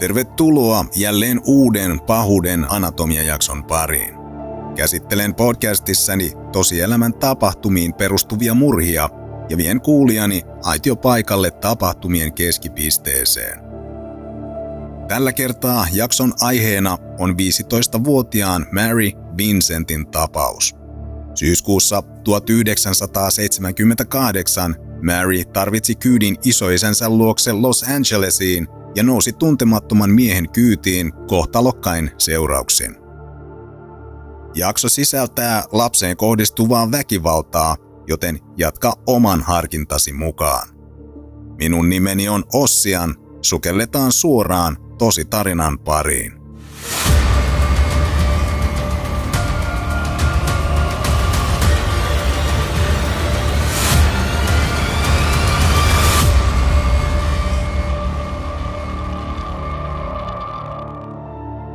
Tervetuloa jälleen uuden pahuuden anatomiajakson pariin. Käsittelen podcastissani tosielämän tapahtumiin perustuvia murhia ja vien kuulijani aitiopaikalle tapahtumien keskipisteeseen. Tällä kertaa jakson aiheena on 15-vuotiaan Mary Vincentin tapaus. Syyskuussa 1978 Mary tarvitsi kyydin isoisänsä luokse Los Angelesiin ja nousi tuntemattoman miehen kyytiin kohtalokkain seurauksin. Jakso sisältää lapseen kohdistuvaa väkivaltaa, joten jatka oman harkintasi mukaan. Minun nimeni on Ossian, sukelletaan suoraan tosi tarinan pariin.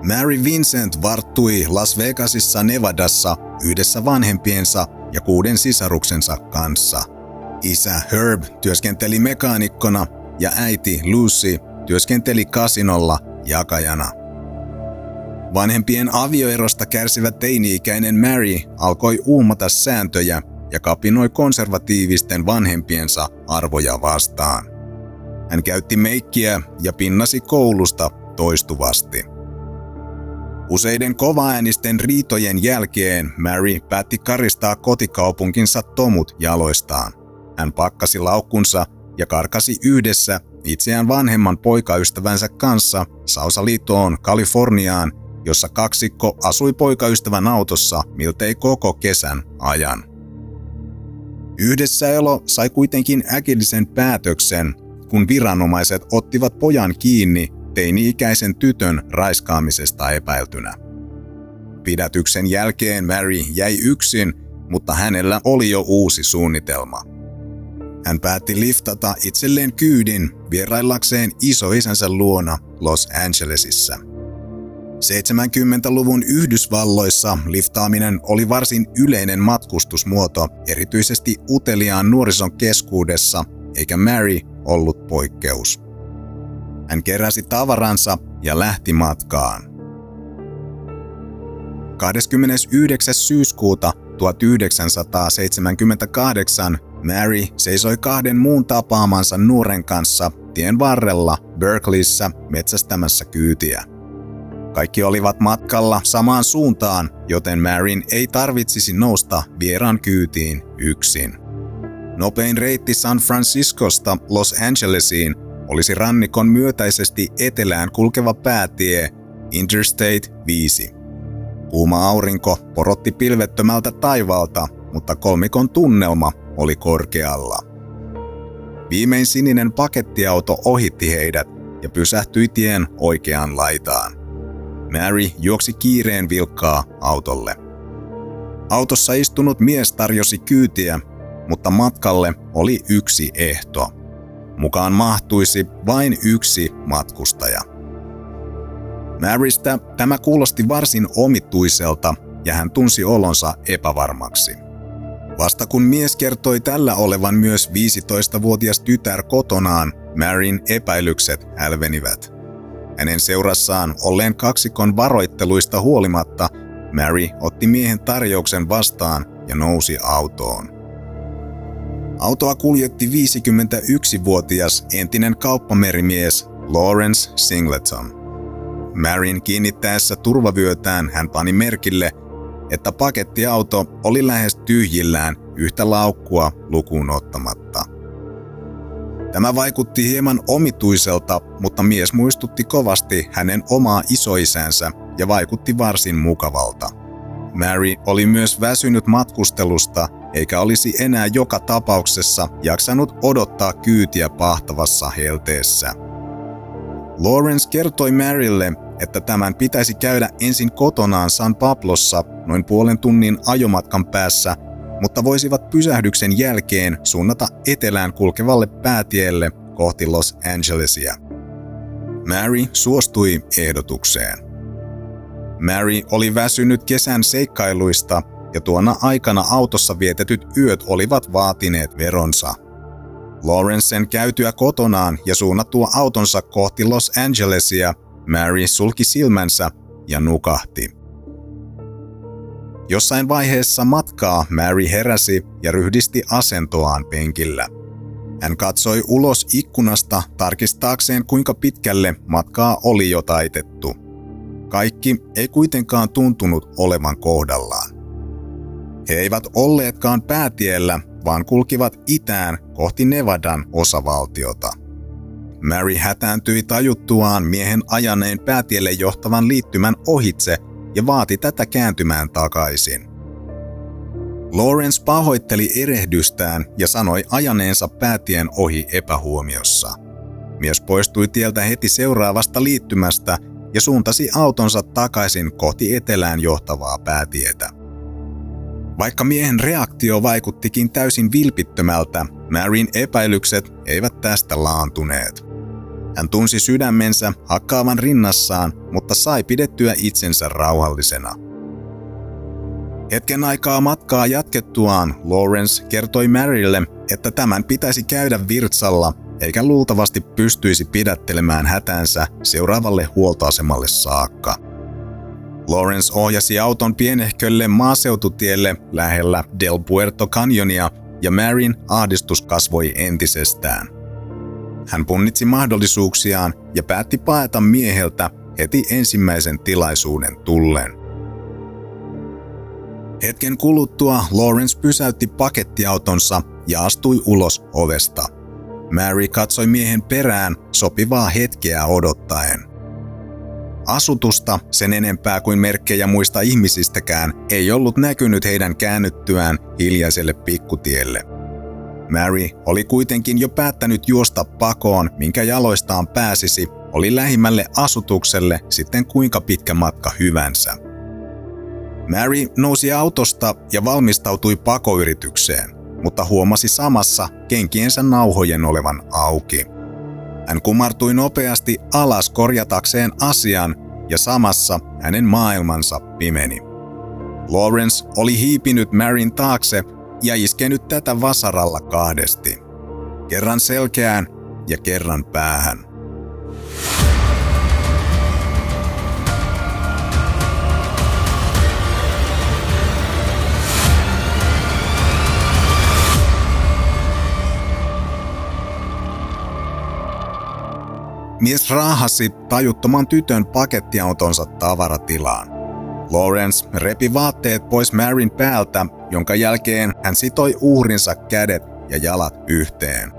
Mary Vincent varttui Las Vegasissa Nevadassa yhdessä vanhempiensa ja kuuden sisaruksensa kanssa. Isä Herb työskenteli mekaanikkona ja äiti Lucy työskenteli kasinolla jakajana. Vanhempien avioerosta kärsivä teini-ikäinen Mary alkoi uumata sääntöjä ja kapinoi konservatiivisten vanhempiensa arvoja vastaan. Hän käytti meikkiä ja pinnasi koulusta toistuvasti. Useiden kovaäänisten riitojen jälkeen Mary päätti karistaa kotikaupunkinsa tomut jaloistaan. Hän pakkasi laukkunsa ja karkasi yhdessä itseään vanhemman poikaystävänsä kanssa Sausalitoon, Kaliforniaan, jossa kaksikko asui poikaystävän autossa miltei koko kesän ajan. Yhdessä elo sai kuitenkin äkillisen päätöksen, kun viranomaiset ottivat pojan kiinni teini-ikäisen tytön raiskaamisesta epäiltynä. Pidätyksen jälkeen Mary jäi yksin, mutta hänellä oli jo uusi suunnitelma. Hän päätti liftata itselleen kyydin vieraillakseen isoisänsä luona Los Angelesissa. 70-luvun Yhdysvalloissa liftaaminen oli varsin yleinen matkustusmuoto, erityisesti uteliaan nuorison keskuudessa, eikä Mary ollut poikkeus. Hän keräsi tavaransa ja lähti matkaan. 29. syyskuuta 1978 Mary seisoi kahden muun tapaamansa nuoren kanssa tien varrella Berkeleyssä metsästämässä kyytiä. Kaikki olivat matkalla samaan suuntaan, joten Maryn ei tarvitsisi nousta vieraan kyytiin yksin. Nopein reitti San Franciscosta Los Angelesiin olisi rannikon myötäisesti etelään kulkeva päätie Interstate 5. Kuuma aurinko porotti pilvettömältä taivaalta, mutta kolmikon tunnelma oli korkealla. Viimein sininen pakettiauto ohitti heidät ja pysähtyi tien oikeaan laitaan. Mary juoksi kiireen vilkkaa autolle. Autossa istunut mies tarjosi kyytiä, mutta matkalle oli yksi ehto – mukaan mahtuisi vain yksi matkustaja. Marystä tämä kuulosti varsin omituiselta ja hän tunsi olonsa epävarmaksi. Vasta kun mies kertoi tällä olevan myös 15-vuotias tytär kotonaan, Maryn epäilykset hälvenivät. Hänen seurassaan olleen kaksikon varoitteluista huolimatta, Mary otti miehen tarjouksen vastaan ja nousi autoon. Autoa kuljetti 51-vuotias entinen kauppamerimies Lawrence Singleton. Marin kiinnittäessä turvavyötään hän pani merkille, että pakettiauto oli lähes tyhjillään yhtä laukkua lukuun ottamatta. Tämä vaikutti hieman omituiselta, mutta mies muistutti kovasti hänen omaa isoisänsä ja vaikutti varsin mukavalta. Mary oli myös väsynyt matkustelusta eikä olisi enää joka tapauksessa jaksanut odottaa kyytiä pahtavassa helteessä. Lawrence kertoi Marylle, että tämän pitäisi käydä ensin kotonaan San Pablossa noin puolen tunnin ajomatkan päässä, mutta voisivat pysähdyksen jälkeen suunnata etelään kulkevalle päätielle kohti Los Angelesia. Mary suostui ehdotukseen. Mary oli väsynyt kesän seikkailuista ja tuona aikana autossa vietetyt yöt olivat vaatineet veronsa. Lawrencen käytyä kotonaan ja suunnattua autonsa kohti Los Angelesia, Mary sulki silmänsä ja nukahti. Jossain vaiheessa matkaa Mary heräsi ja ryhdisti asentoaan penkillä. Hän katsoi ulos ikkunasta tarkistaakseen kuinka pitkälle matkaa oli jo taitettu. Kaikki ei kuitenkaan tuntunut olevan kohdallaan. He eivät olleetkaan päätiellä, vaan kulkivat itään kohti Nevadan osavaltiota. Mary hätääntyi tajuttuaan miehen ajaneen päätielle johtavan liittymän ohitse ja vaati tätä kääntymään takaisin. Lawrence pahoitteli erehdystään ja sanoi ajaneensa päätien ohi epähuomiossa. Mies poistui tieltä heti seuraavasta liittymästä ja suuntasi autonsa takaisin kohti etelään johtavaa päätietä. Vaikka miehen reaktio vaikuttikin täysin vilpittömältä, Marin epäilykset eivät tästä laantuneet. Hän tunsi sydämensä hakkaavan rinnassaan, mutta sai pidettyä itsensä rauhallisena. Hetken aikaa matkaa jatkettuaan Lawrence kertoi Marylle, että tämän pitäisi käydä virtsalla, eikä luultavasti pystyisi pidättelemään hätänsä seuraavalle huoltoasemalle saakka. Lawrence ohjasi auton pienehkölle maaseututielle lähellä Del Puerto Canyonia ja Maryn ahdistus kasvoi entisestään. Hän punnitsi mahdollisuuksiaan ja päätti paeta mieheltä heti ensimmäisen tilaisuuden tulleen. Hetken kuluttua Lawrence pysäytti pakettiautonsa ja astui ulos ovesta. Mary katsoi miehen perään sopivaa hetkeä odottaen. Asutusta sen enempää kuin merkkejä muista ihmisistäkään ei ollut näkynyt heidän käännyttyään hiljaiselle pikkutielle. Mary oli kuitenkin jo päättänyt juosta pakoon, minkä jaloistaan pääsisi, oli lähimmälle asutukselle sitten kuinka pitkä matka hyvänsä. Mary nousi autosta ja valmistautui pakoyritykseen, mutta huomasi samassa kenkiensä nauhojen olevan auki. Hän kumartui nopeasti alas korjatakseen asian ja samassa hänen maailmansa pimeni. Lawrence oli hiipinyt Maryn taakse ja iskenyt tätä vasaralla kahdesti. Kerran selkeään ja kerran päähän. Mies raahasi tajuttoman tytön pakettiautonsa tavaratilaan. Lawrence repi vaatteet pois Marin päältä, jonka jälkeen hän sitoi uhrinsa kädet ja jalat yhteen.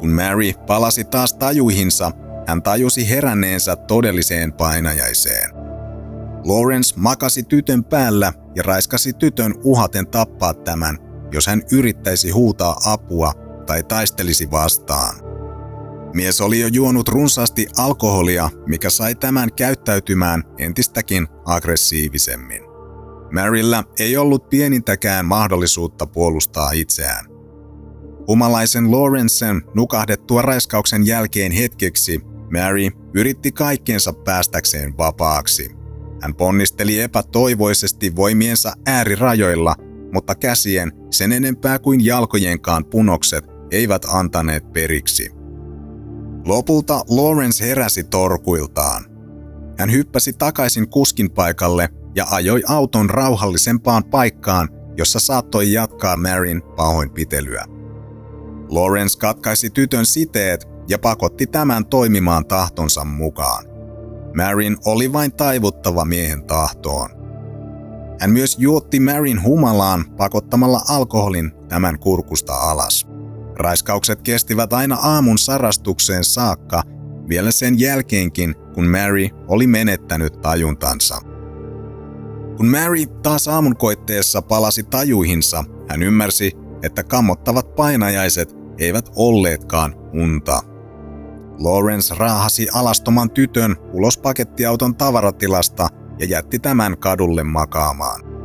Kun Mary palasi taas tajuihinsa, hän tajusi heränneensä todelliseen painajaiseen. Lawrence makasi tytön päällä ja raiskasi tytön uhaten tappaa tämän, jos hän yrittäisi huutaa apua tai taistelisi vastaan. Mies oli jo juonut runsaasti alkoholia, mikä sai tämän käyttäytymään entistäkin aggressiivisemmin. Maryllä ei ollut pienintäkään mahdollisuutta puolustaa itseään. Humalaisen Lawrencen nukahdettua raiskauksen jälkeen hetkeksi Mary yritti kaikkensa päästäkseen vapaaksi. Hän ponnisteli epätoivoisesti voimiensa äärirajoilla, mutta käsien sen enempää kuin jalkojenkaan punokset eivät antaneet periksi. Lopulta Lawrence heräsi torkuiltaan. Hän hyppäsi takaisin kuskin paikalle ja ajoi auton rauhallisempaan paikkaan, jossa saattoi jatkaa Marin pahoinpitelyä. Lawrence katkaisi tytön siteet ja pakotti tämän toimimaan tahtonsa mukaan. Marin oli vain taivuttava miehen tahtoon. Hän myös juotti Marin humalaan pakottamalla alkoholin tämän kurkusta alas. Raiskaukset kestivät aina aamun sarastukseen saakka, vielä sen jälkeenkin, kun Mary oli menettänyt tajuntansa. Kun Mary taas aamunkoitteessa palasi tajuihinsa, hän ymmärsi, että kammottavat painajaiset eivät olleetkaan unta. Lawrence raahasi alastoman tytön ulos pakettiauton tavaratilasta ja jätti tämän kadulle makaamaan.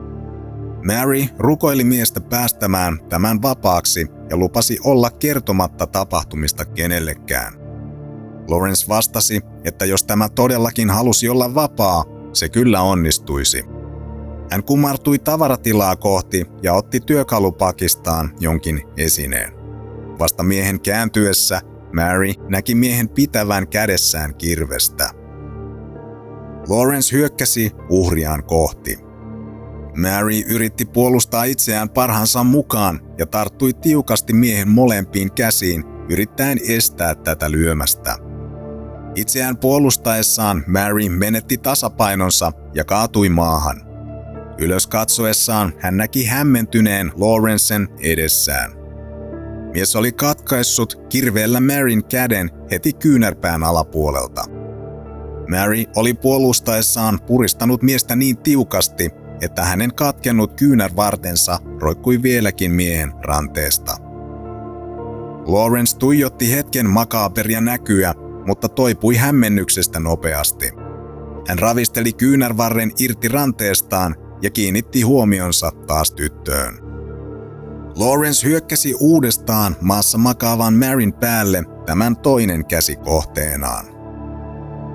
Mary rukoili miestä päästämään tämän vapaaksi ja lupasi olla kertomatta tapahtumista kenellekään. Lawrence vastasi, että jos tämä todellakin halusi olla vapaa, se kyllä onnistuisi. Hän kumartui tavaratilaa kohti ja otti työkalupakistaan jonkin esineen. Vasta miehen kääntyessä Mary näki miehen pitävän kädessään kirvestä. Lawrence hyökkäsi uhriaan kohti. Mary yritti puolustaa itseään parhaansa mukaan ja tarttui tiukasti miehen molempiin käsiin, yrittäen estää tätä lyömästä. Itseään puolustaessaan Mary menetti tasapainonsa ja kaatui maahan. Ylös katsoessaan hän näki hämmentyneen Lawrencen edessään. Mies oli katkaissut kirveellä Maryn käden heti kyynärpään alapuolelta. Mary oli puolustaessaan puristanut miestä niin tiukasti, että hänen katkennut kyynärvartensa roikkui vieläkin miehen ranteesta. Lawrence tuijotti hetken makaaperia näkyä, mutta toipui hämmennyksestä nopeasti. Hän ravisteli kyynärvarren irti ranteestaan ja kiinnitti huomionsa taas tyttöön. Lawrence hyökkäsi uudestaan maassa makaavan Maryn päälle tämän toinen käsi kohteenaan.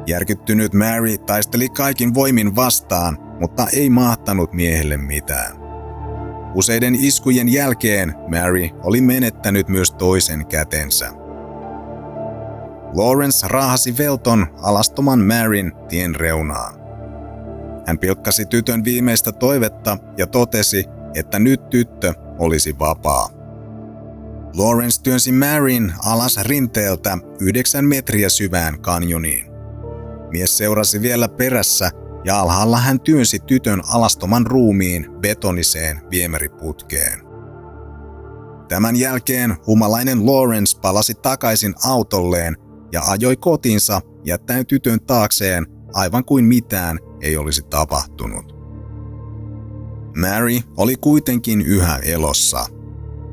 Järkyttynyt Mary taisteli kaikin voimin vastaan, mutta ei mahtanut miehelle mitään. Useiden iskujen jälkeen Mary oli menettänyt myös toisen kätensä. Lawrence raahasi Velton alastoman Maryn tien reunaan. Hän pilkkasi tytön viimeistä toivetta ja totesi, että nyt tyttö olisi vapaa. Lawrence työnsi Maryn alas rinteeltä yhdeksän metriä syvään kanjoniin. Mies seurasi vielä perässä ja alhaalla hän työnsi tytön alastoman ruumiin betoniseen viemäriputkeen. Tämän jälkeen humalainen Lawrence palasi takaisin autolleen ja ajoi kotinsa jättäen tytön taakseen aivan kuin mitään ei olisi tapahtunut. Mary oli kuitenkin yhä elossa.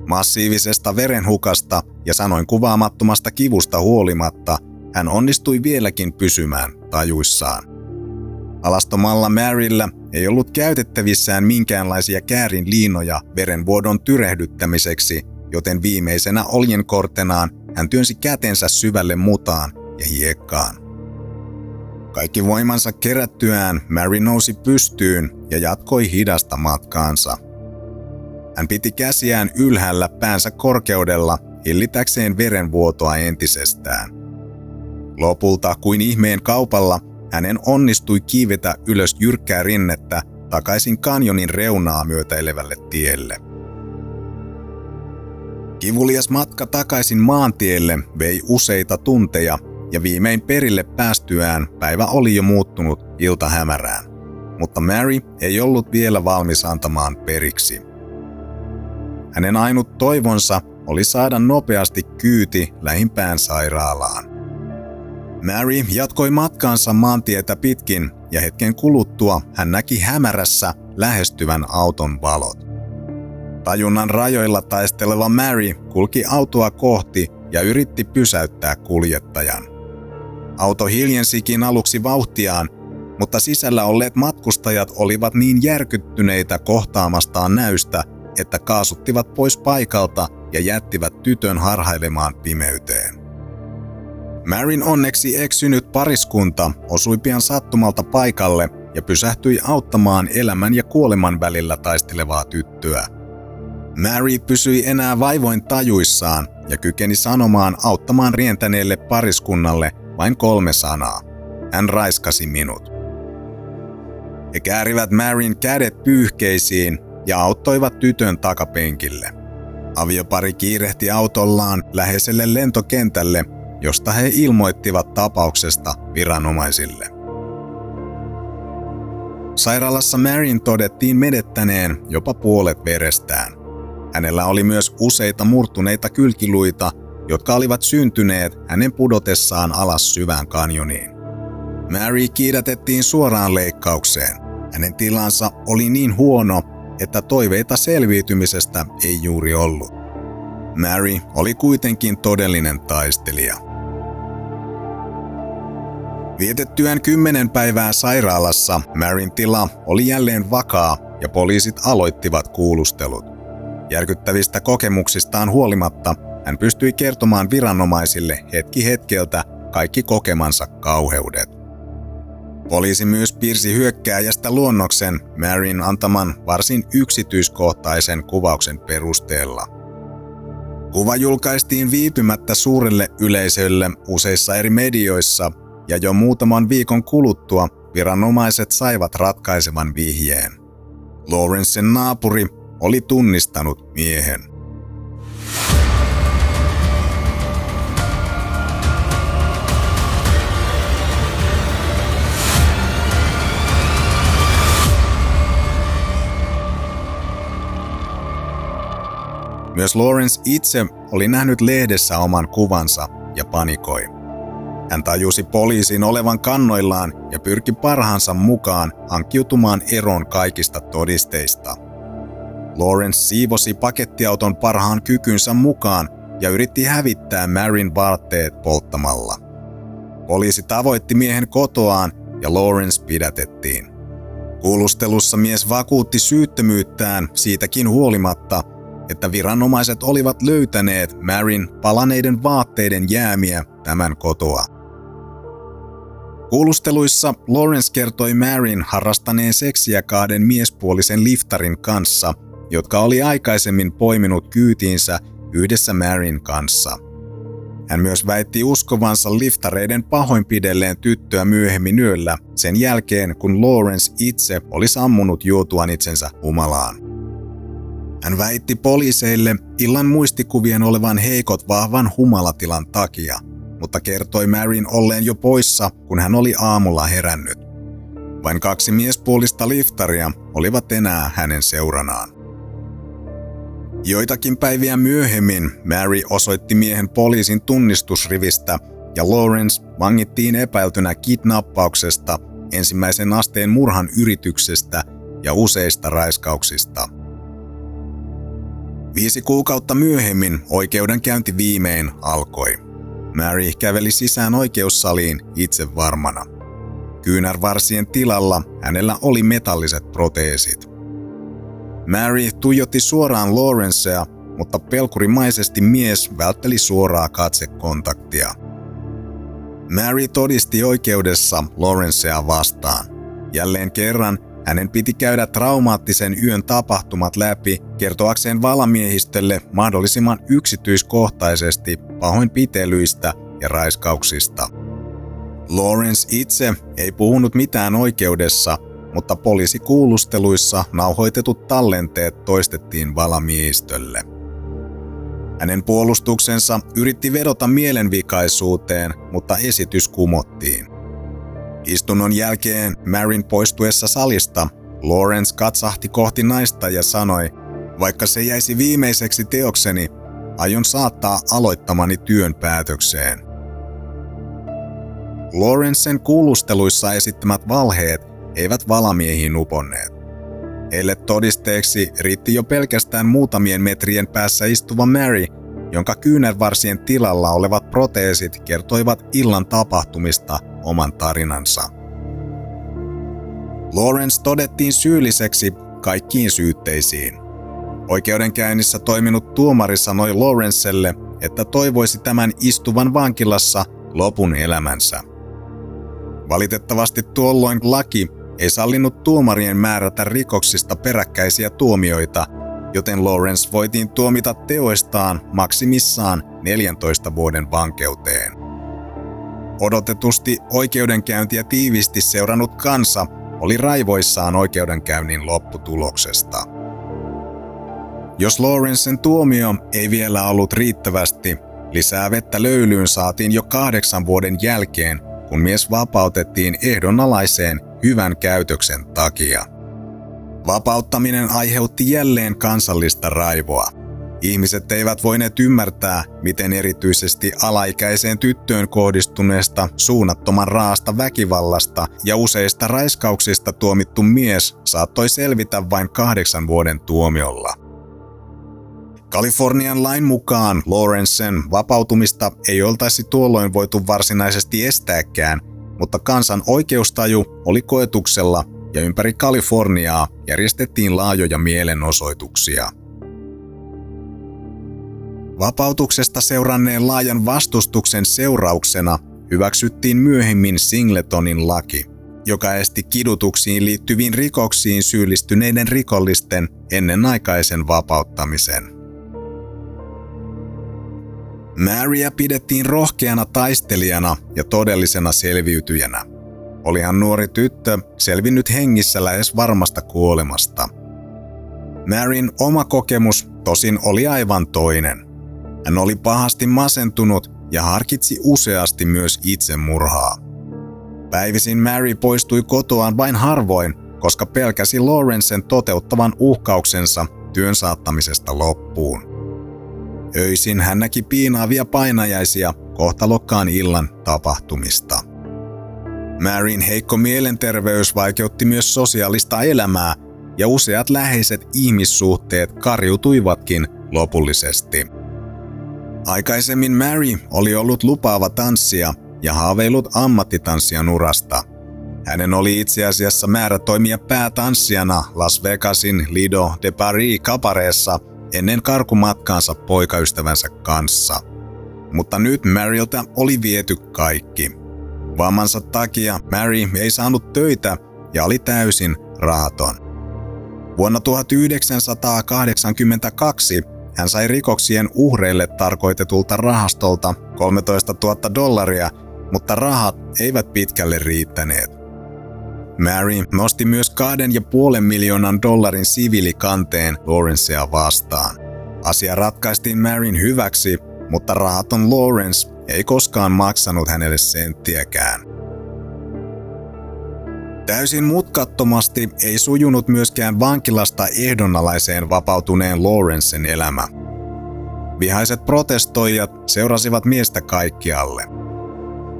Massiivisesta verenhukasta ja sanoin kuvaamattomasta kivusta huolimatta hän onnistui vieläkin pysymään tajuissaan. Alastomalla Maryllä ei ollut käytettävissään minkäänlaisia käärin liinoja verenvuodon tyrehdyttämiseksi, joten viimeisenä oljenkortenaan hän työnsi kätensä syvälle mutaan ja hiekkaan. Kaikki voimansa kerättyään Mary nousi pystyyn ja jatkoi hidasta matkaansa. Hän piti käsiään ylhäällä päänsä korkeudella hillitäkseen verenvuotoa entisestään. Lopulta kuin ihmeen kaupalla hänen onnistui kiivetä ylös jyrkkää rinnettä takaisin kanjonin reunaa myötäilevälle tielle. Kivulias matka takaisin maantielle vei useita tunteja ja viimein perille päästyään päivä oli jo muuttunut iltahämärään. Mutta Mary ei ollut vielä valmis antamaan periksi. Hänen ainut toivonsa oli saada nopeasti kyyti lähimpään sairaalaan. Mary jatkoi matkaansa maantietä pitkin ja hetken kuluttua hän näki hämärässä lähestyvän auton valot. Tajunnan rajoilla taisteleva Mary kulki autoa kohti ja yritti pysäyttää kuljettajan. Auto hiljensikin aluksi vauhtiaan, mutta sisällä olleet matkustajat olivat niin järkyttyneitä kohtaamastaan näystä, että kaasuttivat pois paikalta ja jättivät tytön harhailemaan pimeyteen. Marin onneksi eksynyt pariskunta osui pian sattumalta paikalle ja pysähtyi auttamaan elämän ja kuoleman välillä taistelevaa tyttöä. Mary pysyi enää vaivoin tajuissaan ja kykeni sanomaan auttamaan rientäneelle pariskunnalle vain kolme sanaa. Hän raiskasi minut. He käärivät Maryn kädet pyyhkeisiin ja auttoivat tytön takapenkille. Aviopari kiirehti autollaan läheiselle lentokentälle josta he ilmoittivat tapauksesta viranomaisille. Sairaalassa Marin todettiin menettäneen jopa puolet verestään. Hänellä oli myös useita murtuneita kylkiluita, jotka olivat syntyneet hänen pudotessaan alas syvään kanjoniin. Mary kiidätettiin suoraan leikkaukseen. Hänen tilansa oli niin huono, että toiveita selviytymisestä ei juuri ollut. Mary oli kuitenkin todellinen taistelija. Vietettyään kymmenen päivää sairaalassa Marin tila oli jälleen vakaa ja poliisit aloittivat kuulustelut. Järkyttävistä kokemuksistaan huolimatta hän pystyi kertomaan viranomaisille hetki hetkeltä kaikki kokemansa kauheudet. Poliisi myös piirsi hyökkääjästä luonnoksen Marin antaman varsin yksityiskohtaisen kuvauksen perusteella. Kuva julkaistiin viipymättä suurelle yleisölle useissa eri medioissa ja jo muutaman viikon kuluttua viranomaiset saivat ratkaisevan vihjeen. Lawrencen naapuri oli tunnistanut miehen. Myös Lawrence itse oli nähnyt lehdessä oman kuvansa ja panikoi. Hän tajusi poliisin olevan kannoillaan ja pyrki parhaansa mukaan hankkiutumaan eroon kaikista todisteista. Lawrence siivosi pakettiauton parhaan kykynsä mukaan ja yritti hävittää Marin vaatteet polttamalla. Poliisi tavoitti miehen kotoaan ja Lawrence pidätettiin. Kuulustelussa mies vakuutti syyttömyyttään siitäkin huolimatta, että viranomaiset olivat löytäneet Marin palaneiden vaatteiden jäämiä tämän kotoa. Kuulusteluissa Lawrence kertoi Marin harrastaneen seksiä kahden miespuolisen liftarin kanssa, jotka oli aikaisemmin poiminut kyytiinsä yhdessä Marin kanssa. Hän myös väitti uskovansa liftareiden pahoinpidelleen tyttöä myöhemmin yöllä sen jälkeen, kun Lawrence itse oli sammunut juotuaan itsensä humalaan. Hän väitti poliiseille illan muistikuvien olevan heikot vahvan humalatilan takia, mutta kertoi Marin olleen jo poissa, kun hän oli aamulla herännyt. Vain kaksi miespuolista liftaria olivat enää hänen seuranaan. Joitakin päiviä myöhemmin Mary osoitti miehen poliisin tunnistusrivistä ja Lawrence vangittiin epäiltynä kidnappauksesta, ensimmäisen asteen murhan yrityksestä ja useista raiskauksista. Viisi kuukautta myöhemmin oikeudenkäynti viimein alkoi. Mary käveli sisään oikeussaliin itse varmana. Kyynärvarsien tilalla hänellä oli metalliset proteesit. Mary tuijotti suoraan Lawrencea, mutta pelkurimaisesti mies vältteli suoraa katsekontaktia. Mary todisti oikeudessa Lawrencea vastaan. Jälleen kerran hänen piti käydä traumaattisen yön tapahtumat läpi kertoakseen valamiehistölle mahdollisimman yksityiskohtaisesti pahoinpitelyistä ja raiskauksista. Lawrence itse ei puhunut mitään oikeudessa, mutta poliisikuulusteluissa nauhoitetut tallenteet toistettiin valamiehistölle. Hänen puolustuksensa yritti vedota mielenvikaisuuteen, mutta esitys kumottiin. Istunnon jälkeen Marin poistuessa salista, Lawrence katsahti kohti naista ja sanoi, vaikka se jäisi viimeiseksi teokseni, aion saattaa aloittamani työn päätökseen. Lawrencen kuulusteluissa esittämät valheet eivät valamiehiin uponneet. Heille todisteeksi riitti jo pelkästään muutamien metrien päässä istuva Mary, jonka kyynärvarsien tilalla olevat proteesit kertoivat illan tapahtumista oman tarinansa. Lawrence todettiin syylliseksi kaikkiin syytteisiin. Oikeudenkäynnissä toiminut tuomari sanoi Lawrencelle, että toivoisi tämän istuvan vankilassa lopun elämänsä. Valitettavasti tuolloin laki ei sallinut tuomarien määrätä rikoksista peräkkäisiä tuomioita, joten Lawrence voitiin tuomita teoistaan maksimissaan 14 vuoden vankeuteen. Odotetusti oikeudenkäyntiä tiivisti seurannut kansa oli raivoissaan oikeudenkäynnin lopputuloksesta. Jos Lawrencen tuomio ei vielä ollut riittävästi, lisää vettä löylyyn saatiin jo kahdeksan vuoden jälkeen, kun mies vapautettiin ehdonalaiseen hyvän käytöksen takia. Vapauttaminen aiheutti jälleen kansallista raivoa. Ihmiset eivät voineet ymmärtää, miten erityisesti alaikäiseen tyttöön kohdistuneesta suunnattoman raasta väkivallasta ja useista raiskauksista tuomittu mies saattoi selvitä vain kahdeksan vuoden tuomiolla. Kalifornian lain mukaan Lawrencen vapautumista ei oltaisi tuolloin voitu varsinaisesti estääkään, mutta kansan oikeustaju oli koetuksella ja ympäri Kaliforniaa järjestettiin laajoja mielenosoituksia. Vapautuksesta seuranneen laajan vastustuksen seurauksena hyväksyttiin myöhemmin Singletonin laki, joka esti kidutuksiin liittyviin rikoksiin syyllistyneiden rikollisten ennenaikaisen vapauttamisen. Maria pidettiin rohkeana taistelijana ja todellisena selviytyjänä. olihan nuori tyttö selvinnyt hengissä lähes varmasta kuolemasta. Maryn oma kokemus tosin oli aivan toinen. Hän oli pahasti masentunut ja harkitsi useasti myös itsemurhaa. Päivisin Mary poistui kotoaan vain harvoin, koska pelkäsi Lawrencen toteuttavan uhkauksensa työn saattamisesta loppuun. Öisin hän näki piinaavia painajaisia kohtalokkaan illan tapahtumista. Maryn heikko mielenterveys vaikeutti myös sosiaalista elämää ja useat läheiset ihmissuhteet karjutuivatkin lopullisesti. Aikaisemmin Mary oli ollut lupaava tanssija ja haaveillut ammattitanssijan urasta. Hänen oli itse asiassa määrä toimia päätanssijana Las Vegasin Lido de Paris kapareessa ennen karkumatkaansa poikaystävänsä kanssa. Mutta nyt Maryltä oli viety kaikki. Vammansa takia Mary ei saanut töitä ja oli täysin rahaton. Vuonna 1982 hän sai rikoksien uhreille tarkoitetulta rahastolta 13 000 dollaria, mutta rahat eivät pitkälle riittäneet. Mary nosti myös 2,5 miljoonan dollarin siviilikanteen Lawrencea vastaan. Asia ratkaistiin Maryn hyväksi, mutta rahaton Lawrence ei koskaan maksanut hänelle senttiäkään. Täysin mutkattomasti ei sujunut myöskään vankilasta ehdonalaiseen vapautuneen Lawrencen elämä. Vihaiset protestoijat seurasivat miestä kaikkialle.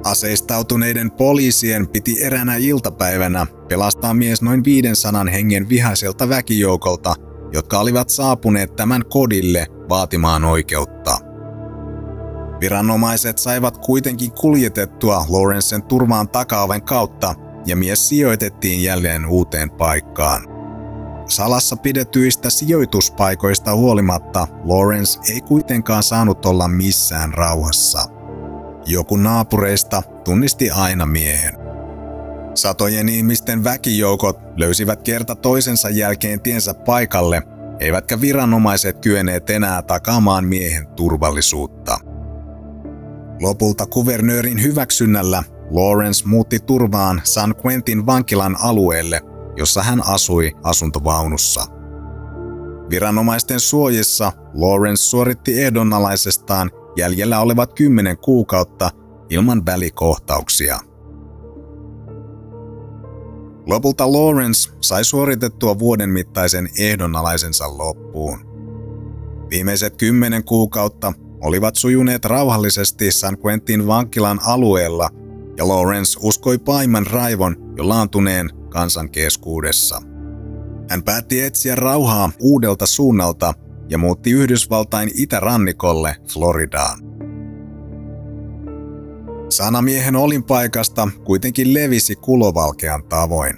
Aseistautuneiden poliisien piti eränä iltapäivänä pelastaa mies noin 500 hengen vihaiselta väkijoukolta, jotka olivat saapuneet tämän kodille vaatimaan oikeutta. Viranomaiset saivat kuitenkin kuljetettua Lawrencen turvaan takaoven kautta ja mies sijoitettiin jälleen uuteen paikkaan. Salassa pidetyistä sijoituspaikoista huolimatta Lawrence ei kuitenkaan saanut olla missään rauhassa. Joku naapureista tunnisti aina miehen. Satojen ihmisten väkijoukot löysivät kerta toisensa jälkeen tiensä paikalle, eivätkä viranomaiset kyenneet enää takaamaan miehen turvallisuutta. Lopulta kuvernöörin hyväksynnällä Lawrence muutti turvaan San Quentin vankilan alueelle, jossa hän asui asuntovaunussa. Viranomaisten suojissa Lawrence suoritti ehdonalaisestaan jäljellä olevat kymmenen kuukautta ilman välikohtauksia. Lopulta Lawrence sai suoritettua vuoden mittaisen ehdonalaisensa loppuun. Viimeiset kymmenen kuukautta olivat sujuneet rauhallisesti San Quentin vankilan alueella ja Lawrence uskoi paiman raivon jo laantuneen kansan keskuudessa. Hän päätti etsiä rauhaa uudelta suunnalta ja muutti Yhdysvaltain itärannikolle Floridaan. Sanamiehen olinpaikasta kuitenkin levisi kulovalkean tavoin.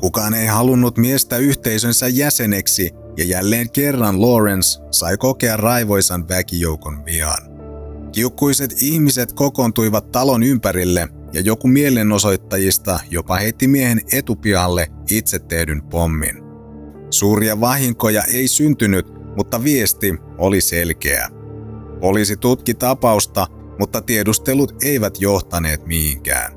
Kukaan ei halunnut miestä yhteisönsä jäseneksi ja jälleen kerran Lawrence sai kokea raivoisan väkijoukon vihan. Kiukkuiset ihmiset kokoontuivat talon ympärille ja joku mielenosoittajista jopa heitti miehen etupihalle itse tehdyn pommin. Suuria vahinkoja ei syntynyt, mutta viesti oli selkeä. Poliisi tutki tapausta, mutta tiedustelut eivät johtaneet mihinkään.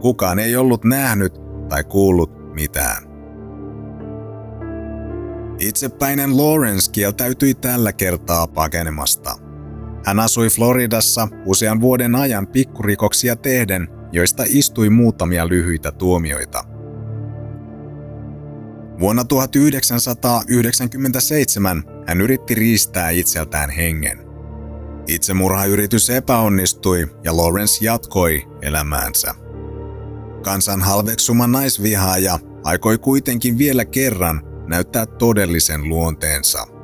Kukaan ei ollut nähnyt tai kuullut mitään. Itsepäinen Lawrence kieltäytyi tällä kertaa pakenemasta. Hän asui Floridassa usean vuoden ajan pikkurikoksia tehden joista istui muutamia lyhyitä tuomioita. Vuonna 1997 hän yritti riistää itseltään hengen. Itsemurhayritys epäonnistui ja Lawrence jatkoi elämäänsä. Kansan halveksuma naisvihaaja aikoi kuitenkin vielä kerran näyttää todellisen luonteensa –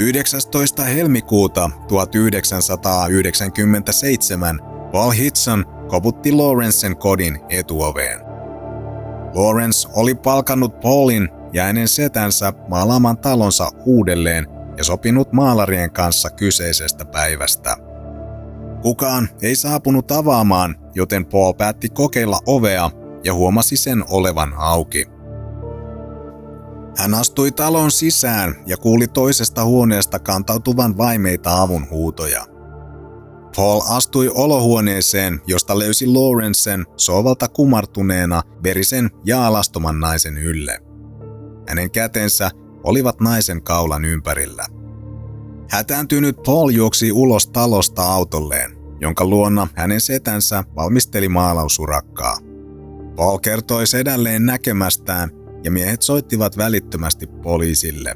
19. helmikuuta 1997 Paul Hitson koputti Lawrencen kodin etuoveen. Lawrence oli palkannut Paulin ja hänen setänsä maalaamaan talonsa uudelleen ja sopinut maalarien kanssa kyseisestä päivästä. Kukaan ei saapunut avaamaan, joten Paul päätti kokeilla ovea ja huomasi sen olevan auki. Hän astui talon sisään ja kuuli toisesta huoneesta kantautuvan vaimeita avunhuutoja. Paul astui olohuoneeseen, josta löysi Lawrencen sovalta kumartuneena verisen ja alastoman naisen ylle. Hänen kätensä olivat naisen kaulan ympärillä. Hätääntynyt Paul juoksi ulos talosta autolleen, jonka luonna hänen setänsä valmisteli maalausurakkaa. Paul kertoi sedälleen näkemästään ja miehet soittivat välittömästi poliisille.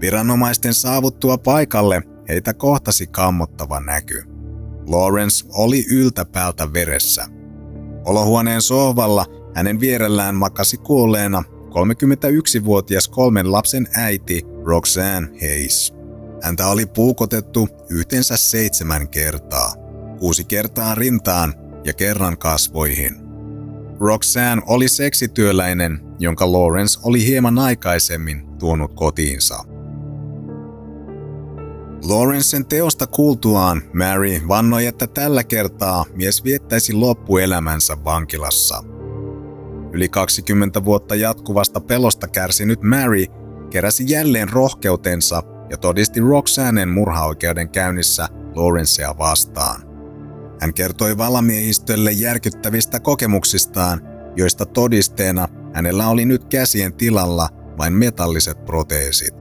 Viranomaisten saavuttua paikalle heitä kohtasi kammottava näky. Lawrence oli yltäpäältä veressä. Olohuoneen sohvalla hänen vierellään makasi kuolleena 31-vuotias kolmen lapsen äiti Roxanne Hayes. Häntä oli puukotettu yhteensä seitsemän kertaa, kuusi kertaa rintaan ja kerran kasvoihin. Roxanne oli seksityöläinen, jonka Lawrence oli hieman aikaisemmin tuonut kotiinsa. Lawrencen teosta kuultuaan Mary vannoi, että tällä kertaa mies viettäisi loppuelämänsä vankilassa. Yli 20 vuotta jatkuvasta pelosta kärsinyt Mary keräsi jälleen rohkeutensa ja todisti Roxanen murhaoikeuden käynnissä Lawrencea vastaan. Hän kertoi valamiehistölle järkyttävistä kokemuksistaan, joista todisteena hänellä oli nyt käsien tilalla vain metalliset proteesit.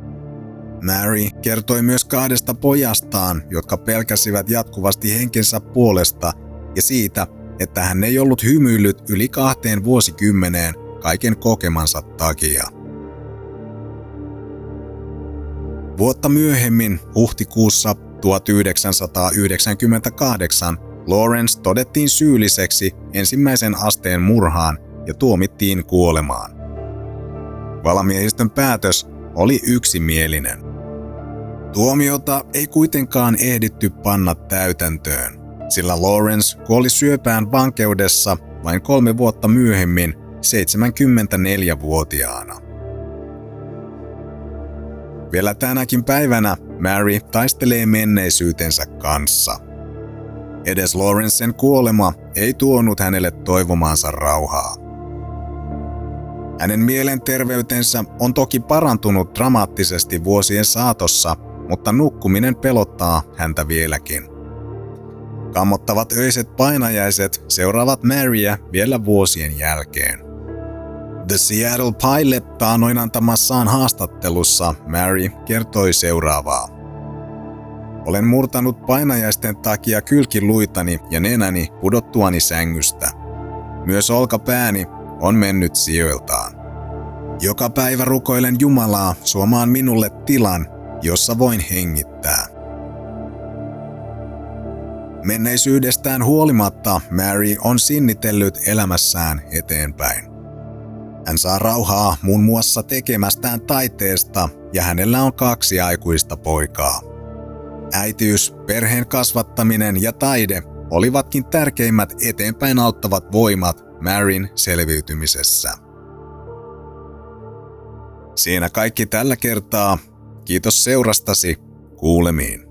Mary kertoi myös kahdesta pojastaan, jotka pelkäsivät jatkuvasti henkensä puolesta ja siitä, että hän ei ollut hymyillyt yli kahteen vuosikymmeneen kaiken kokemansa takia. Vuotta myöhemmin, huhtikuussa 1998, Lawrence todettiin syylliseksi ensimmäisen asteen murhaan ja tuomittiin kuolemaan. Valamiehistön päätös oli yksimielinen. Tuomiota ei kuitenkaan ehditty panna täytäntöön, sillä Lawrence kuoli syöpään vankeudessa vain kolme vuotta myöhemmin 74-vuotiaana. Vielä tänäkin päivänä Mary taistelee menneisyytensä kanssa. Edes Lawrencen kuolema ei tuonut hänelle toivomaansa rauhaa. Hänen mielenterveytensä on toki parantunut dramaattisesti vuosien saatossa – mutta nukkuminen pelottaa häntä vieläkin. Kammottavat öiset painajaiset seuraavat Maryä vielä vuosien jälkeen. The Seattle Pilot taanoin antamassaan haastattelussa Mary kertoi seuraavaa. Olen murtanut painajaisten takia kylkiluitani ja nenäni pudottuani sängystä. Myös olkapääni on mennyt sijoiltaan. Joka päivä rukoilen Jumalaa suomaan minulle tilan, jossa voin hengittää. Menneisyydestään huolimatta Mary on sinnitellyt elämässään eteenpäin. Hän saa rauhaa muun muassa tekemästään taiteesta ja hänellä on kaksi aikuista poikaa. Äitiys, perheen kasvattaminen ja taide olivatkin tärkeimmät eteenpäin auttavat voimat Maryn selviytymisessä. Siinä kaikki tällä kertaa. Kiitos seurastasi. Kuulemiin.